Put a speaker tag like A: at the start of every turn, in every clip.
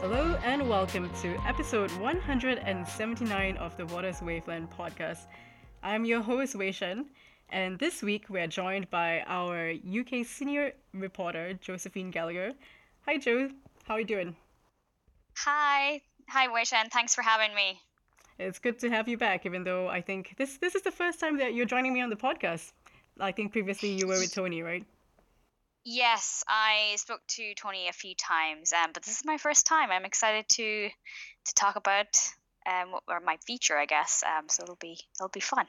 A: Hello and welcome to episode 179 of the Waters Wavelength podcast. I'm your host Wei Shen, and this week we're joined by our UK senior reporter Josephine Gallagher. Hi Jo, how are you doing?
B: Hi, hi Wei Shen. Thanks for having me.
A: It's good to have you back, even though I think this this is the first time that you're joining me on the podcast. I think previously you were with Tony, right?
B: Yes, I spoke to Tony a few times, um, but this is my first time. I'm excited to to talk about um, or my feature, I guess. Um, so it'll be it'll be fun.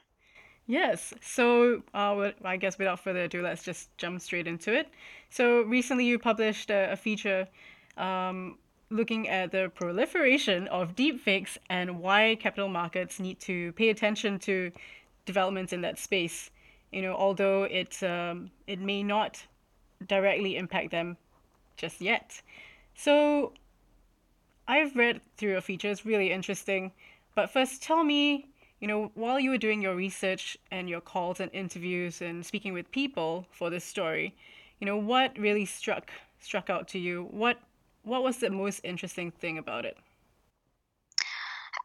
A: Yes. So uh, I guess without further ado, let's just jump straight into it. So recently, you published a, a feature um, looking at the proliferation of deepfakes and why capital markets need to pay attention to developments in that space. You know, although it um, it may not directly impact them just yet. So I've read through your features, really interesting. But first, tell me, you know, while you were doing your research and your calls and interviews and speaking with people for this story, you know, what really struck struck out to you? What what was the most interesting thing about it?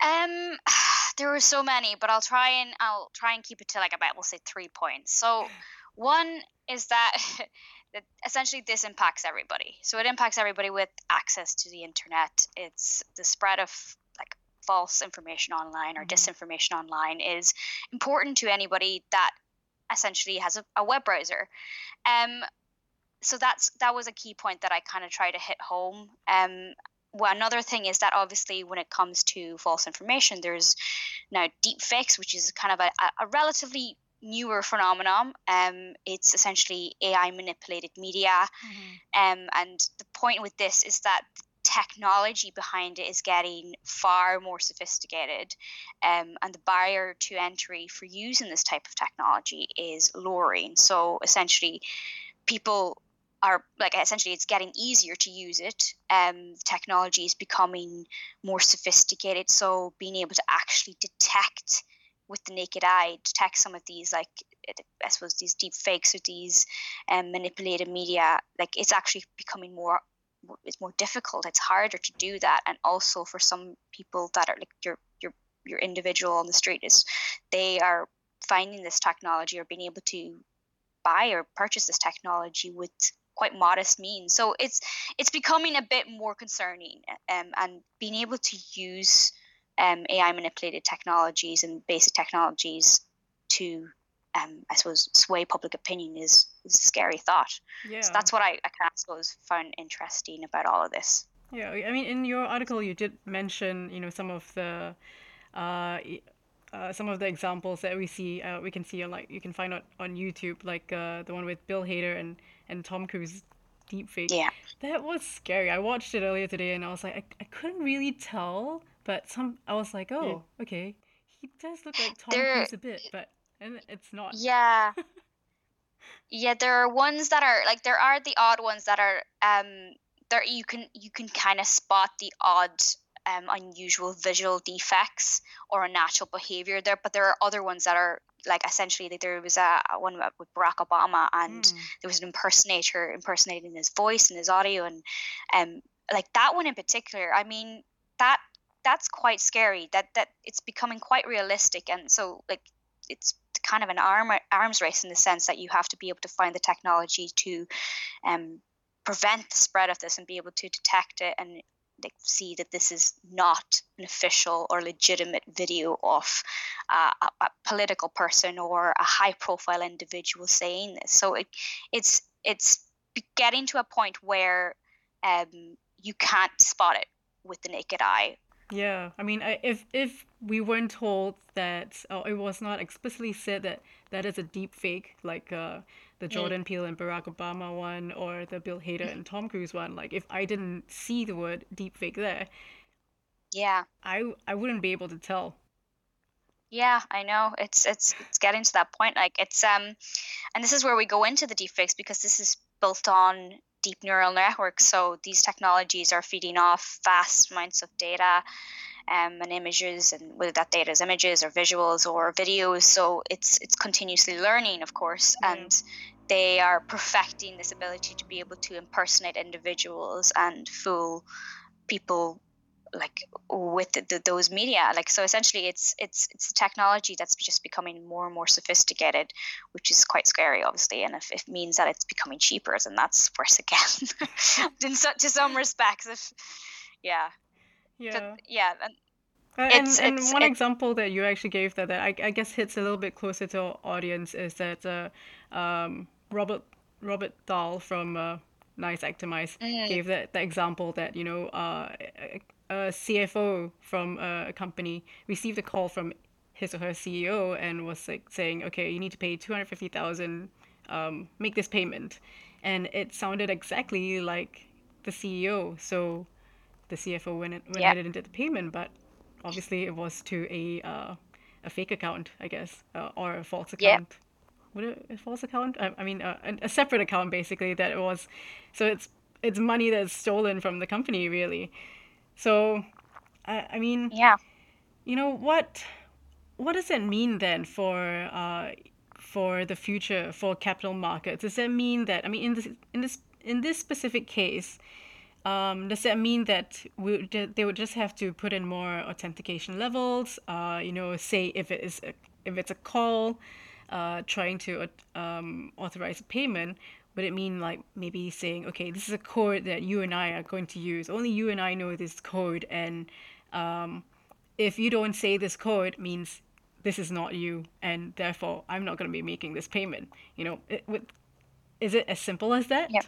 B: Um, there were so many, but I'll try and I'll try and keep it to like about we'll say three points. So, one is that that essentially this impacts everybody. So it impacts everybody with access to the internet. It's the spread of like false information online or mm-hmm. disinformation online is important to anybody that essentially has a, a web browser. Um, so that's that was a key point that I kind of try to hit home. Um, well, another thing is that obviously when it comes to false information, there's now deep fakes, which is kind of a, a relatively newer phenomenon. Um, it's essentially AI manipulated media. Mm-hmm. Um, and the point with this is that the technology behind it is getting far more sophisticated. Um, and the barrier to entry for using this type of technology is lowering. So essentially, people are like essentially it's getting easier to use it um technology is becoming more sophisticated so being able to actually detect with the naked eye detect some of these like I suppose these deep fakes or these um, manipulated media like it's actually becoming more it's more difficult. It's harder to do that. And also for some people that are like your your your individual on the street is they are finding this technology or being able to buy or purchase this technology with quite modest means. So it's it's becoming a bit more concerning um, and being able to use um, AI manipulated technologies and basic technologies to, um, I suppose, sway public opinion is, is a scary thought. Yeah. So that's what I, I kind of suppose found interesting about all of this.
A: Yeah, I mean, in your article, you did mention, you know, some of the, uh, uh, some of the examples that we see, uh, we can see on like you can find on on YouTube, like uh, the one with Bill Hader and and Tom Cruise deepfake.
B: Yeah.
A: That was scary. I watched it earlier today, and I was like, I, I couldn't really tell but some, I was like, oh, okay, he does look like Tom there, Cruise a bit, but and it's not.
B: Yeah. yeah, there are ones that are like there are the odd ones that are um there you can you can kind of spot the odd um, unusual visual defects or unnatural behavior there, but there are other ones that are like essentially like there was a, one with Barack Obama and mm. there was an impersonator impersonating his voice and his audio and um like that one in particular. I mean that's quite scary. That that it's becoming quite realistic, and so like it's kind of an arm arms race in the sense that you have to be able to find the technology to um, prevent the spread of this and be able to detect it and like, see that this is not an official or legitimate video of uh, a, a, political person or a high profile individual saying this. So it, it's it's getting to a point where um, you can't spot it with the naked eye
A: yeah, I mean, I, if if we weren't told that, or it was not explicitly said that that is a deep fake, like uh, the Jordan mm. Peele and Barack Obama one, or the Bill Hader and Tom Cruise one, like if I didn't see the word deep fake there,
B: yeah,
A: I I wouldn't be able to tell.
B: Yeah, I know. It's it's it's getting to that point. Like it's um, and this is where we go into the deepfakes because this is built on deep neural networks. So these technologies are feeding off vast amounts of data um, and images, and whether that data is images or visuals or videos. So it's it's continuously learning, of course, mm. and they are perfecting this ability to be able to impersonate individuals and fool people like with the, the, those media like so essentially it's it's it's the technology that's just becoming more and more sophisticated which is quite scary obviously and if it means that it's becoming cheaper then that's worse again. In so, to some respects if yeah.
A: Yeah.
B: yeah and,
A: and, and one example that you actually gave that, that I, I guess hits a little bit closer to our audience is that uh, um, Robert Robert Tharle from uh, NICE Actimize mm. gave that, the example that you know uh, a CFO from a company received a call from his or her CEO and was like saying, "Okay, you need to pay two hundred fifty thousand, um, make this payment," and it sounded exactly like the CEO. So the CFO went went yep. ahead and did the payment, but obviously it was to a uh, a fake account, I guess, uh, or a false account. Yep. What a, a false account? I, I mean, uh, a, a separate account basically that it was. So it's it's money that's stolen from the company, really. So, I, I mean,
B: yeah,
A: you know what? What does it mean then for uh, for the future for capital markets? Does that mean that I mean in this in this in this specific case, um, does that mean that we, they would just have to put in more authentication levels? Uh, you know, say if it is a, if it's a call, uh, trying to um, authorize a payment, would it mean like maybe saying, okay, this is a code that you and I are going to use. Only you and I know this code, and um, if you don't say this code, means this is not you, and therefore I'm not going to be making this payment. You know, it, with, is it as simple as that?
B: Yeah.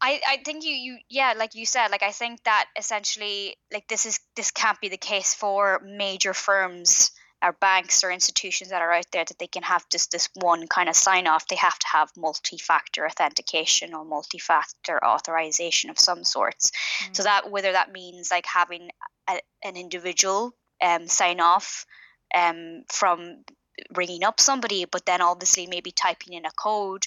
B: I, I think you, you yeah like you said like I think that essentially like this is this can't be the case for major firms or banks or institutions that are out there that they can have just this one kind of sign off. They have to have multi factor authentication or multi factor authorization of some sorts. Mm. So that whether that means like having a, an individual um, sign off um, from ringing up somebody, but then obviously maybe typing in a code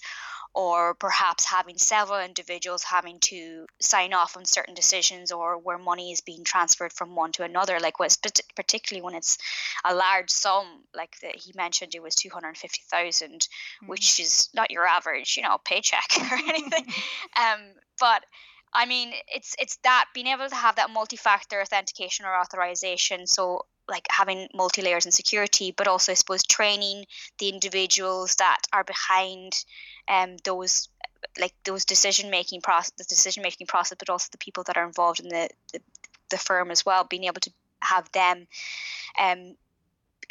B: or perhaps having several individuals having to sign off on certain decisions or where money is being transferred from one to another like what's particularly when it's a large sum like that he mentioned it was 250,000 mm-hmm. which is not your average you know paycheck or anything um but I mean, it's it's that being able to have that multi-factor authentication or authorization. So like having multi layers and security, but also I suppose training the individuals that are behind um those like those decision making process, the decision making process, but also the people that are involved in the, the the firm as well, being able to have them um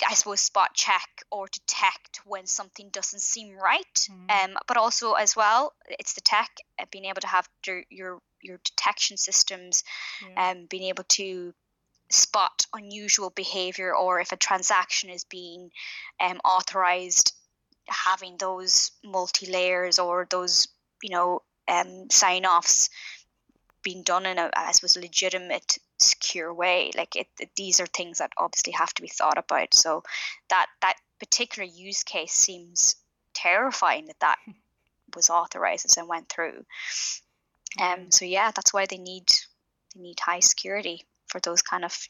B: I suppose spot check or detect when something doesn't seem right. Mm. Um, but also as well, it's the tech uh, being able to have your your, your detection systems, yeah. um, being able to spot unusual behavior or if a transaction is being um, authorized having those multi layers or those you know um, sign offs being done in a I suppose legitimate secure way. Like it, it, these are things that obviously have to be thought about. So that that particular use case seems terrifying that that was authorized and went through. Um so yeah that's why they need they need high security for those kind of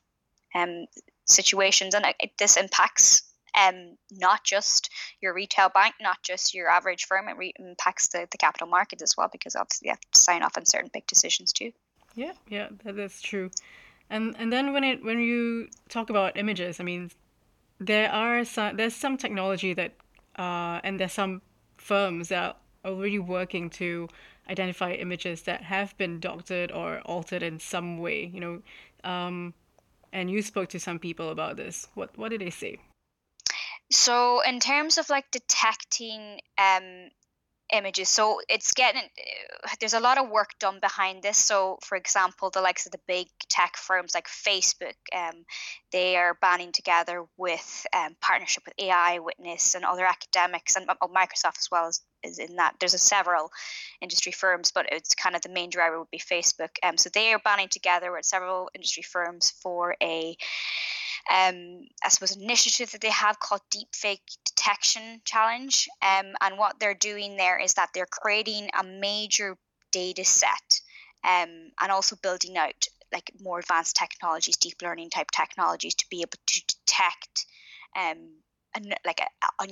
B: um, situations. And it, this impacts um, not just your retail bank, not just your average firm, it re- impacts the, the capital markets as well because obviously you have to sign off on certain big decisions too.
A: Yeah, yeah, that is true. And and then when it when you talk about images, I mean, there are some there's some technology that uh, and there's some firms that are already working to identify images that have been doctored or altered in some way. You know, um, and you spoke to some people about this. What what did they say?
B: So in terms of like detecting um, images, so it's getting there's a lot of work done behind this. So for example, the likes of the big tech firms like Facebook, um, they are banding together with um, partnership with AI Witness and other academics and uh, Microsoft as well as is in that. There's a several industry firms, but it's kind of the main driver would be Facebook. Um, so they are banding together with several industry firms for a, um, I suppose, initiative that they have called Deepfake Detection Challenge. Um, and what they're doing there is that they're creating a major data set um, and also building out like more advanced technologies, deep learning type technologies to be able to detect um, an, like a, a,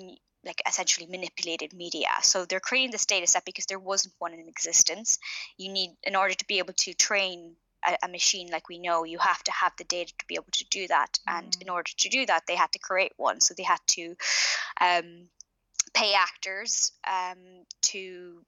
B: like essentially manipulated media. So they're creating this data set because there wasn't one in existence. You need, in order to be able to train a, a, machine like we know you have to have the data to be able to do that. And in order to do that they had to create one. So they had to um, pay actors um, to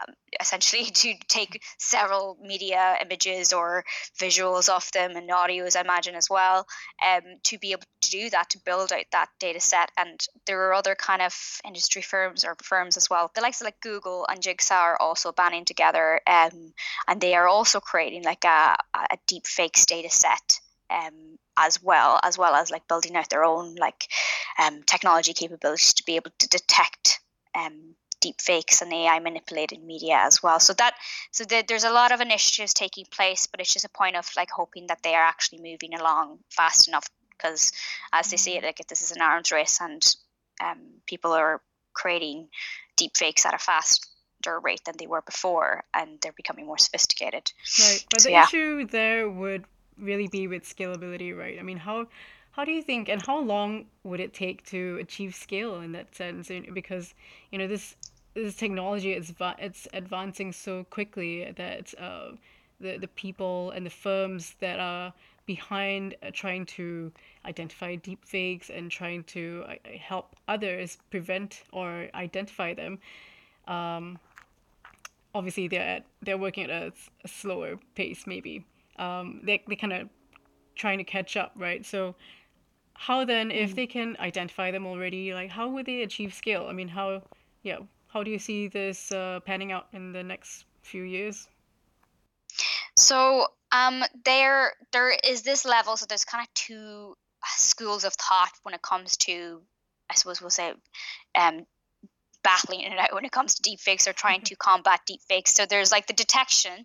B: um, essentially to take several media images or visuals of them and audios, I imagine as well, um, to be able to do that, to build out that data set. And there are other kind of industry firms or firms as well. The likes of like Google and Jigsaw are also banding together, um, and they are also creating like a, a deep fakes data set. Um, as well as well as like building out their own like um, technology capabilities to be able to detect um, deep fakes and AI manipulated media as well. So that so the, there's a lot of initiatives taking place, but it's just a point of like hoping that they are actually moving along fast enough because as they say, it, mm. like this is an arms race and um, people are creating deep fakes at a faster rate than they were before, and they're becoming more sophisticated.
A: Right, but so, the yeah. issue there would really be with scalability, right? I mean, how how do you think and how long would it take to achieve scale in that sense because you know this this technology is it's advancing so quickly that uh, the the people and the firms that are behind uh, trying to identify deepfakes and trying to uh, help others prevent or identify them. Um, obviously, they're at, they're working at a, a slower pace. Maybe um, they they kind of trying to catch up, right? So, how then, if mm. they can identify them already, like how would they achieve scale? I mean, how yeah how do you see this uh, panning out in the next few years?
B: So um, there there is this level. So there's kind of two schools of thought when it comes to, I suppose we'll say, um, battling it out when it comes to deepfakes or trying to combat deepfakes. So there's like the detection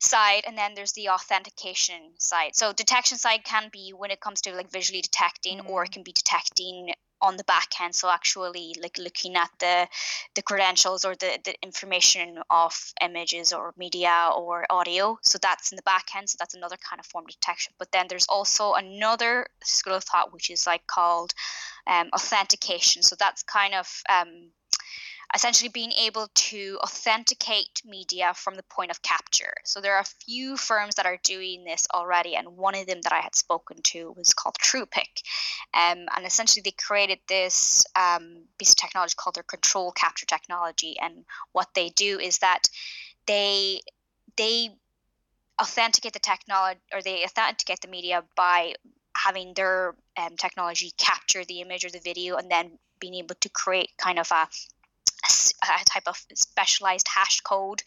B: side and then there's the authentication side. So detection side can be when it comes to like visually detecting mm-hmm. or it mm. can be detecting on the back end. So actually like looking at the the credentials or the, the information of images or media or audio. So that's in the back end. So that's another kind of form of detection. But then there's also another school of thought which is like called um, authentication. So that's kind of um, essentially being able to authenticate media from the point of capture. So there are a few firms that are doing this already, and one of them that I had spoken to was called TruePic. Um, and essentially, they created this um, piece of technology called their control capture technology. And what they do is that they they authenticate the technology or they authenticate the media by having their um, technology capture the image or the video and then being able to create kind of a a type of specialized hash code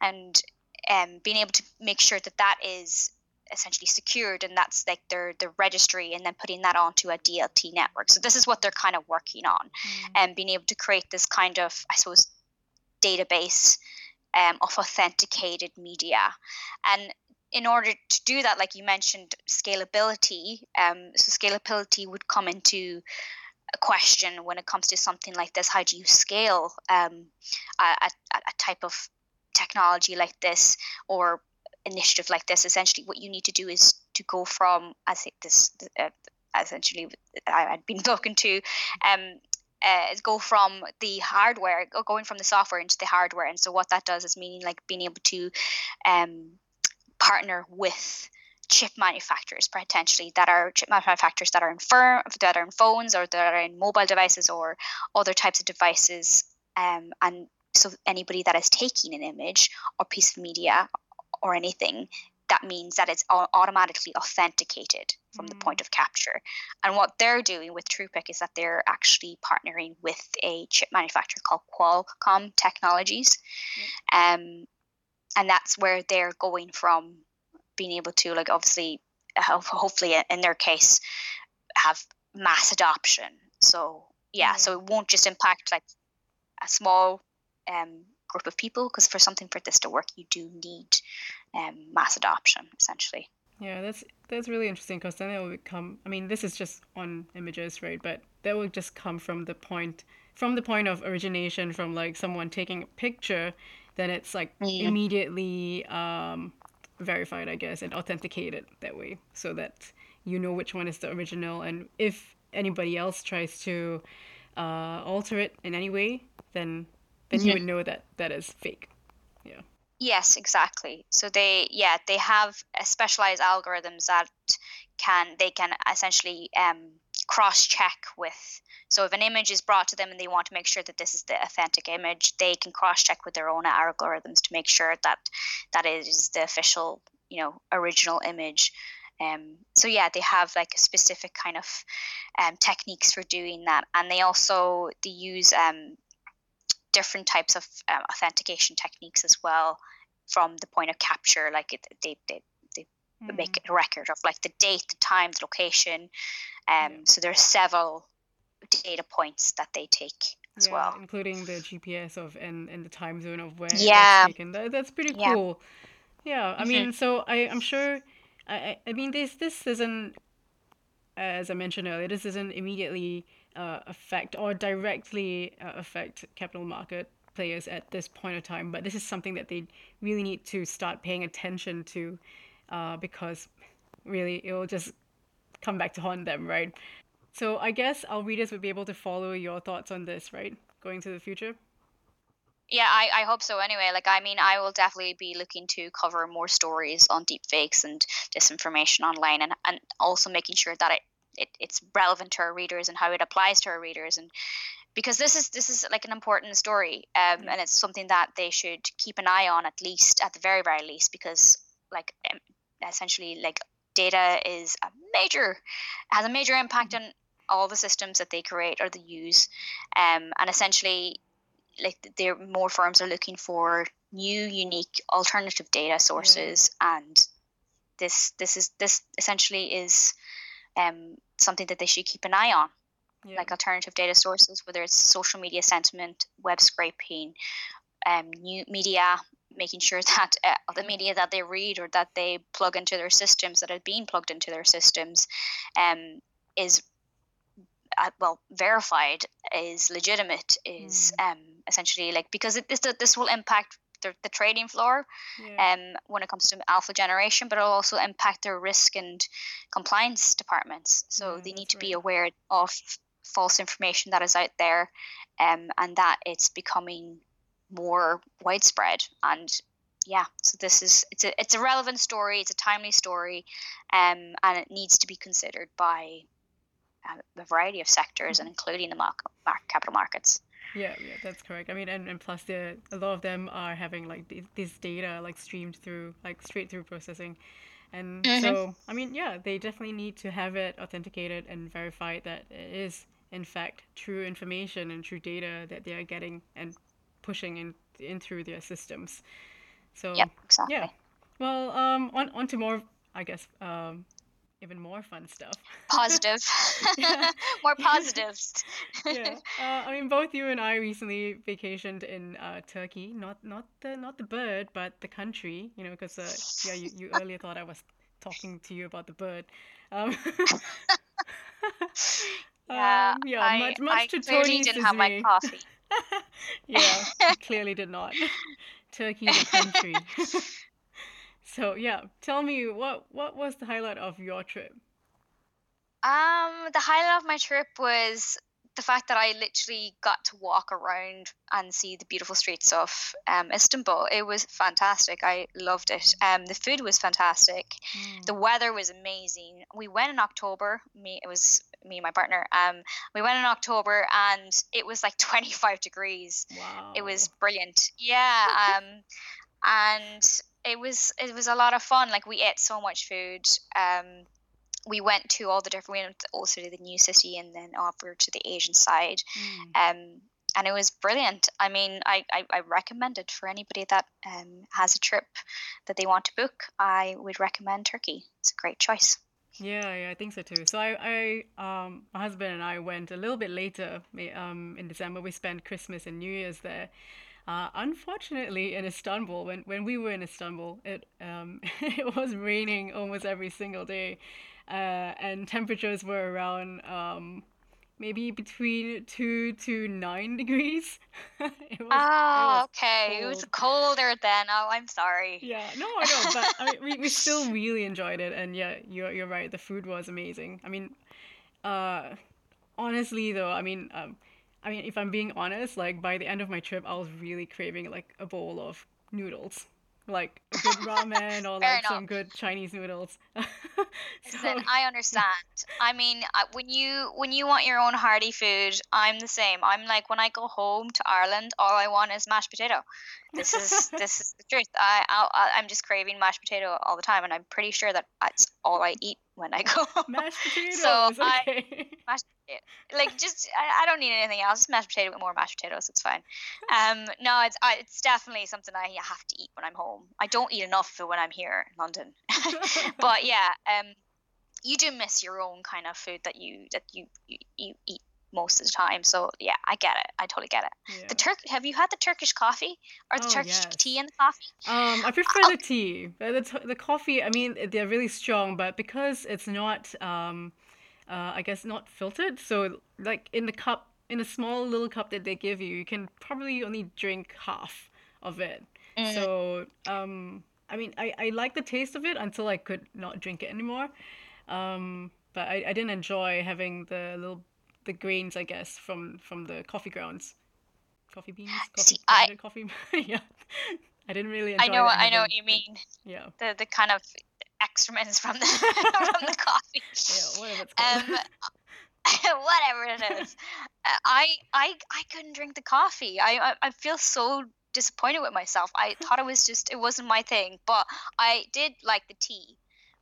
B: and um, being able to make sure that that is essentially secured and that's like their their registry and then putting that onto a DLT network. So this is what they're kind of working on mm. and being able to create this kind of I suppose database um, of authenticated media. And in order to do that, like you mentioned, scalability. Um, so scalability would come into a question when it comes to something like this. How do you scale um, a, a, a type of technology like this or initiative like this? Essentially, what you need to do is to go from, I think this, uh, essentially, I had been talking to, um, uh, go from the hardware, going from the software into the hardware. And so what that does is meaning like being able to um, partner with chip manufacturers potentially that are chip manufacturers that are in firm that are in phones or that are in mobile devices or other types of devices um, and so anybody that is taking an image or piece of media or anything that means that it's automatically authenticated from mm. the point of capture. And what they're doing with TruePic is that they're actually partnering with a chip manufacturer called Qualcomm Technologies. Um, and that's where they're going from being able to like obviously hopefully in their case have mass adoption. So yeah, so it won't just impact like a small um, group of people because for something for this to work you do need um, mass adoption essentially.
A: Yeah that's that's really interesting because then it will become i mean this is just on images right but that will just come from the point from the point of origination from like someone taking a picture then it's like yeah. immediately um, verified, I guess, and authenticated that way so that you know which one is the original. And if anybody else tries to uh, alter it in any way, then then you would know that that is fake. Yeah.
B: Yes, exactly. So they, yeah, they have uh, specialized algorithms that can they can essentially um, cross check with. So if an image is brought to them and they want to make sure that this is the authentic image, they can cross check with their own algorithms to make sure that that is the official, you know, original image. Um, so yeah, they have like a specific kind of um, techniques for doing that, and they also they use um, different types of um, authentication techniques as well from the point of capture. Like it, they they they mm. make a record of like the date, the time, the location. Um, yeah. so there are several data points that they take as
A: yeah,
B: well,
A: including the GPS of and, and the time zone of where
B: yeah.
A: taken. That, that's pretty cool. Yeah, I mm-hmm. mean, so I I'm sure I, I mean, this this isn't, as I mentioned earlier, this doesn't immediately uh, affect or directly uh, affect capital market players at this point of time, but this is something that they really need to start paying attention to, uh, because really it will just come back to haunt them, right? So I guess our readers would be able to follow your thoughts on this, right? Going to the future.
B: Yeah, I, I hope so anyway. Like, I mean, I will definitely be looking to cover more stories on deepfakes and disinformation online and, and also making sure that it, it, it's relevant to our readers and how it applies to our readers. And because this is this is like an important story um, and it's something that they should keep an eye on at least at the very very least because like essentially like data is a major has a major impact mm-hmm. on all the systems that they create or they use um, and essentially like there more firms are looking for new unique alternative data sources mm. and this this is this essentially is um, something that they should keep an eye on yeah. like alternative data sources whether it's social media sentiment web scraping um, new media making sure that uh, the media that they read or that they plug into their systems that are being plugged into their systems um, is uh, well verified is legitimate is mm. um, essentially like because it, this this will impact the, the trading floor yeah. um, when it comes to alpha generation, but it'll also impact their risk and compliance departments. So yeah, they need to right. be aware of false information that is out there um, and that it's becoming more widespread and yeah so this is it's a it's a relevant story it's a timely story um, and it needs to be considered by a variety of sectors and including the market, capital markets.
A: Yeah, yeah, that's correct. I mean, and, and plus, the a lot of them are having like this data like streamed through, like straight through processing, and mm-hmm. so I mean, yeah, they definitely need to have it authenticated and verified that it is in fact true information and true data that they are getting and pushing in in through their systems. So
B: yep, exactly.
A: yeah. Well, um, on on to more, I guess, um, even more fun stuff.
B: Positive. more positives.
A: yeah. Uh, I mean, both you and I recently vacationed in uh, Turkey. Not not the not the bird, but the country. You know, because uh, yeah, you, you earlier thought I was talking to you about the bird. Um,
B: yeah, um, yeah. I, much much I to clearly Tony's didn't have my coffee.
A: yeah, clearly did not. Turkey, the country. So yeah, tell me what what was the highlight of your trip?
B: Um, the highlight of my trip was the fact that I literally got to walk around and see the beautiful streets of um, Istanbul. It was fantastic. I loved it. Um, the food was fantastic. Mm. The weather was amazing. We went in October. Me, it was me and my partner. Um, we went in October and it was like 25 degrees.
A: Wow.
B: It was brilliant. Yeah. Um, and it was it was a lot of fun. Like we ate so much food. Um, we went to all the different. We went also to the new city and then over to the Asian side. Mm. Um, and it was brilliant. I mean, I, I, I recommend it for anybody that um, has a trip that they want to book. I would recommend Turkey. It's a great choice.
A: Yeah, yeah, I think so too. So I, I, um, my husband and I went a little bit later, um, in December. We spent Christmas and New Year's there, uh, unfortunately, in Istanbul, when, when we were in Istanbul, it um, it was raining almost every single day, uh, and temperatures were around um, maybe between two to nine degrees.
B: was, oh, okay. Cold. It was colder then. Oh, I'm sorry.
A: Yeah, no, I know, but I mean, we, we still really enjoyed it, and yeah, you're you're right. The food was amazing. I mean, uh, honestly though, I mean, um, I mean, if I'm being honest, like by the end of my trip, I was really craving like a bowl of noodles. Like good ramen or like some good Chinese noodles. so
B: Listen, I understand. I mean, when you when you want your own hearty food, I'm the same. I'm like when I go home to Ireland, all I want is mashed potato. This is this is the truth. I, I I'm just craving mashed potato all the time, and I'm pretty sure that that's all I eat when I go. home.
A: mashed potatoes.
B: I-
A: okay.
B: mashed potato. Like just I, I don't need anything else. Just mashed potato with more mashed potatoes. It's fine. Um, no, it's I, it's definitely something I have to eat when I'm home. I don't eat enough of it when I'm here in London. but yeah, um, you do miss your own kind of food that you that you, you, you eat most of the time. So yeah, I get it. I totally get it.
A: Yeah.
B: The Turk. Have you had the Turkish coffee or the
A: Oh,
B: Turkish
A: yes.
B: tea and the coffee?
A: Um, I prefer the tea. The, t- the coffee, I mean, they're really strong, but because it's not, um, uh, I guess, not filtered, so like in the cup, in a small little cup that they give you, you can probably only drink half of it.
B: Mm.
A: So, um, I mean, I, I like the taste of it until I could not drink it anymore. Um, but I, I didn't enjoy having the little the grains, I guess, from from the coffee grounds, coffee beans, coffee
B: See, I-
A: coffee. yeah, I didn't really enjoy
B: I know. I know what you mean.
A: Yeah,
B: The the kind of excrements from the from the coffee.
A: yeah, whatever it's called.
B: Um, whatever it is. Uh, I I I couldn't drink the coffee. I, I I feel so disappointed with myself. I thought it was just it wasn't my thing, but I did like the tea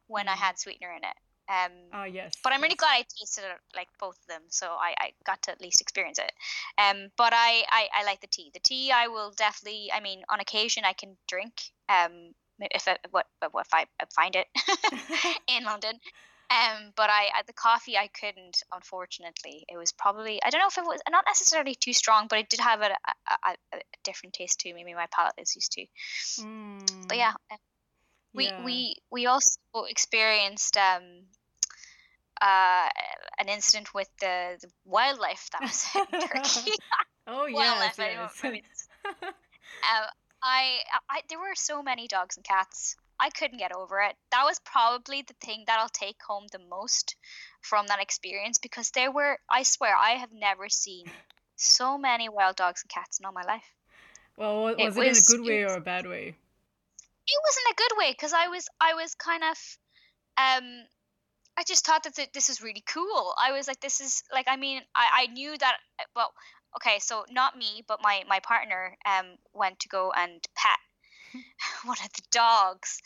B: when I
A: Mm.
B: had sweetener in it. Um,
A: Ah, yes.
B: but I'm really
A: yes.
B: glad I tasted like both of them, so I, I got to at least experience it. Um, but I, I, I like the tea. The tea I will definitely. I mean, on occasion I can drink. Um, if I, what what if I find it in London. Um, but I, the coffee I couldn't. Unfortunately, it was probably I don't know if it was not necessarily too strong, but it did have a, a, a, different taste to maybe my palate is used to.
A: Mm,
B: But yeah, um, we
A: yeah.
B: we we also experienced um uh an incident with the, the wildlife that was in Turkey.
A: Oh yes,
B: wildlife, I don't
A: yes.
B: I mean, um, I, I there were so many dogs and cats. I couldn't get over it. That was probably the thing that I'll take home the most from that experience because there were I swear I have never seen so many wild dogs and cats in all my life.
A: well, wa-
B: it
A: was it in a good way
B: it
A: or a bad way?
B: It was in a good way because I was I was kind of um I just thought that th- this is really cool. I was like this is like I mean I I knew that well okay so not me but my my partner um went to go and pet one of the dogs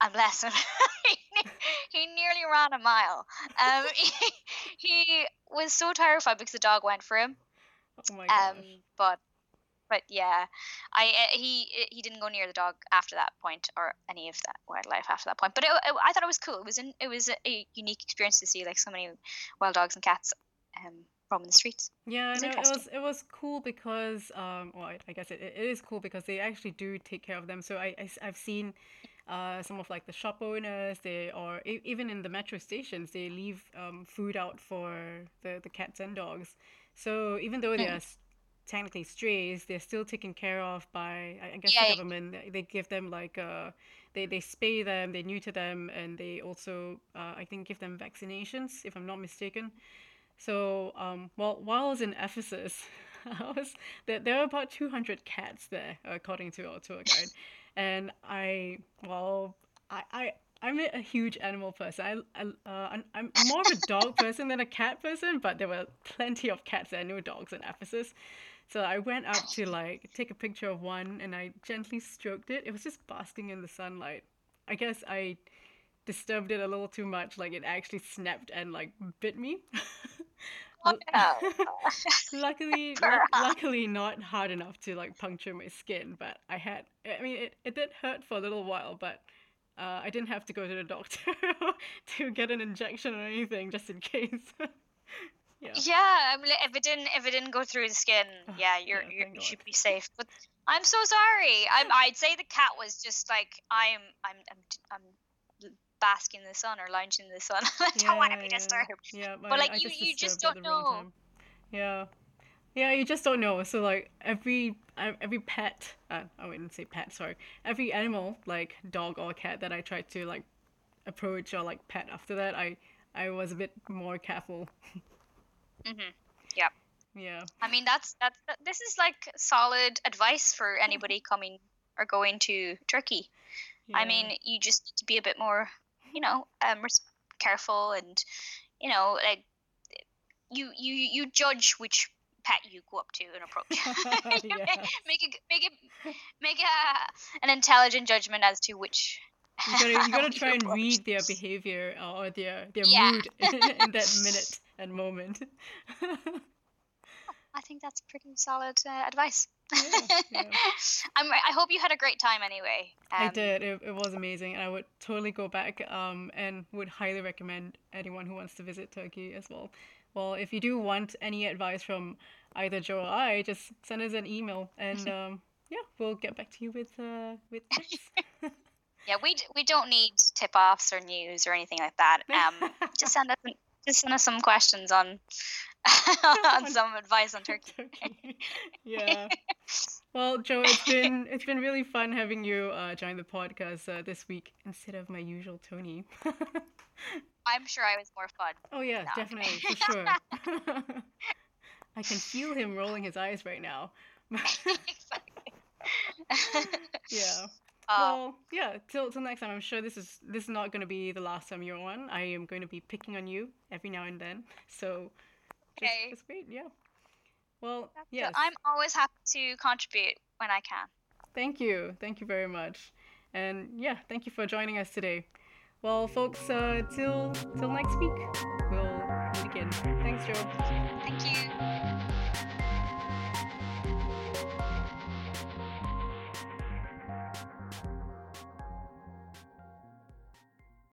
B: and bless him he, he nearly ran a mile. Um he, he was so terrified because the dog went for him.
A: Oh my
B: um but but yeah i uh, he he didn't go near the dog after that point or any of that wildlife after that point but it, it, i thought it was cool it was it was a, unique experience to see like so many wild dogs and cats um roaming the streets
A: Yeah,
B: It's
A: no, it was it was cool because um, well, I, I guess it, it is cool because they actually do take care of them. So I, I have seen uh, some of like the shop owners, they or even in the metro stations, they leave um, food out for the the cats and dogs. So even though they
B: Mm.
A: are technically strays, they're still taken care of by I guess
B: Yeah,
A: the government. They- They give them like uh, they they spay them, they neuter them, and they also uh, I think give them vaccinations if I'm not mistaken. So, um, well, while I was in Ephesus, I was there. There were about two hundred cats there, according to our tour guide, and I, well, I, I, I'm a huge animal person. I, I uh, I'm, I'm more of a dog person than a cat person, but there were plenty of cats and no dogs in Ephesus. So I went up to like take a picture of one, and I gently stroked it. It was just basking in the sunlight. I guess I disturbed it a little too much. Like it actually snapped and like bit me.
B: Oh, no.
A: luckily, lu-
B: Perhaps.
A: luckily not hard enough to like puncture my skin, but I had. I mean, it, it did hurt for a little while, but uh, I didn't have to go to the doctor to get an injection or anything, just in case. Yeah.
B: yeah I mean, if it didn't if it didn't go through the skin yeah you're,
A: yeah,
B: you're you should be safe but i'm so sorry i'm i'd say the cat was just like i'm i'm i'm, I'm basking in the sun or lounging in the sun i don't want to be
A: Yeah, yeah.
B: disturbed
A: Yeah,
B: But, like,
A: I
B: you- you just don't know.
A: Yeah, yeah, you just don't know. So like every every pet, uh, I wouldn't say pet, sorry, every animal like dog or cat that I tried to like approach or like pet after that, I I was a bit more careful.
B: hmm
A: Yeah.
B: i mean that's that's that, this is like solid advice for anybody coming or going to Turkey. I mean, you just need to be a bit more, you know, um, res- careful and, you know, like you you you judge which pet you go up to and approach. Make it make it make a, an intelligent judgment as to which.
A: You gotta you gotta try and read their behavior or their their
B: Yeah.
A: mood in that minute and moment.
B: I think that's pretty solid uh, advice.
A: Yeah, yeah.
B: I'm, I hope you had a great time anyway.
A: I
B: Um,
A: did. It, it was amazing, and I would totally go back. Um, and would highly recommend anyone who wants to visit Turkey as well. Well, if you do want any advice from either Joe or I, just send us an email, and um, yeah, we'll get back to you with uh, with tips.
B: Yeah, we d- we don't need tip offs or news or anything like that. Um, just send us just send us some questions on on some advice on Turkey.
A: Turkey. yeah. Well, Joe, it's been it's been really fun having you uh, join the podcast uh, this week instead of my usual Tony.
B: I'm sure I was more fun.
A: oh yeah,
B: No,
A: definitely for sure. I can feel him rolling his eyes right now.
B: exactly.
A: yeah.
B: Oh,
A: Well, yeah. Till till next time. I'm sure this is this is not going to be the last time you're on. I am going to be picking on you every now and then. So just,
B: Okay.
A: just wait. Yeah. Well, yes.
B: I'm always happy to contribute when I can.
A: Thank you. Thank you very much. And yeah, thank you for joining us today. Well, folks, uh, till till next week, we'll meet again. Thanks, Joe.